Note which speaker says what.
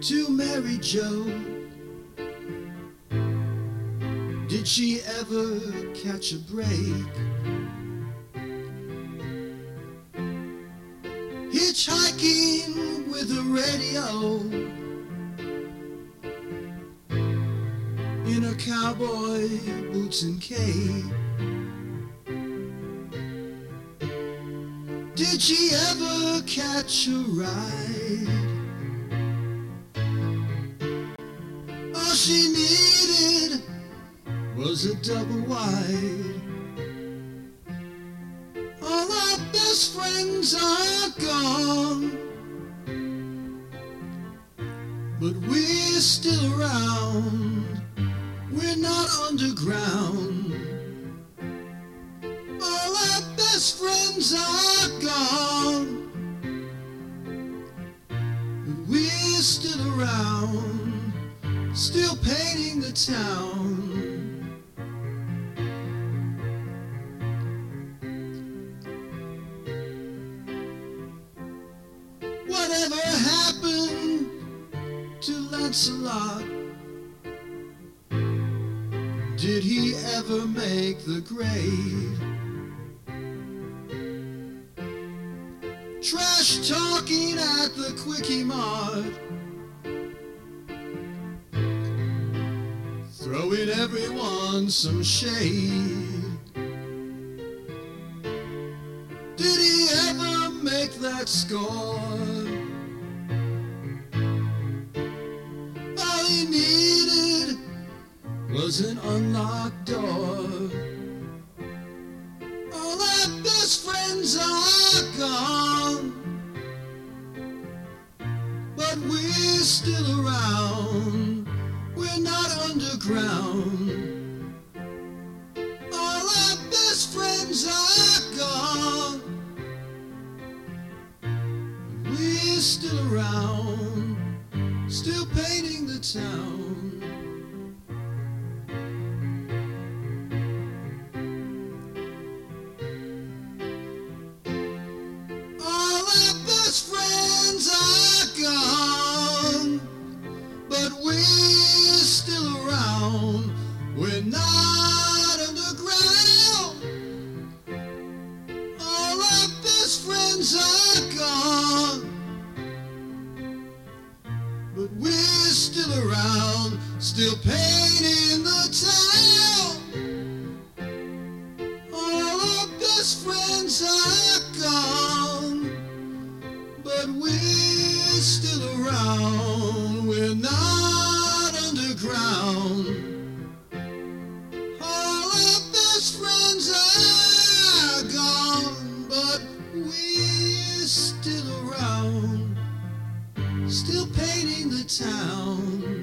Speaker 1: to Mary Jo. Did she ever catch a break? Hitchhiking with a radio in her cowboy boots and cape. Did she ever catch a ride? She needed was a double wide. All our best friends are gone, but we're still around. We're not underground. All our best friends are gone, but we're still around, still painting the town. Whatever happened to Lancelot? Did he ever make the grade? Trash talking at the Quickie Mart. Throwing everyone some shade. Did he ever make that score? All he needed was an unlocked door. All our best friends are gone, but we're still around. We're not underground. All our best friends are gone. We're still around, still painting the town. Still painting the town. All our best friends are gone, but we're still around. We're not underground. All our best friends are gone, but we're still around, still painting the town.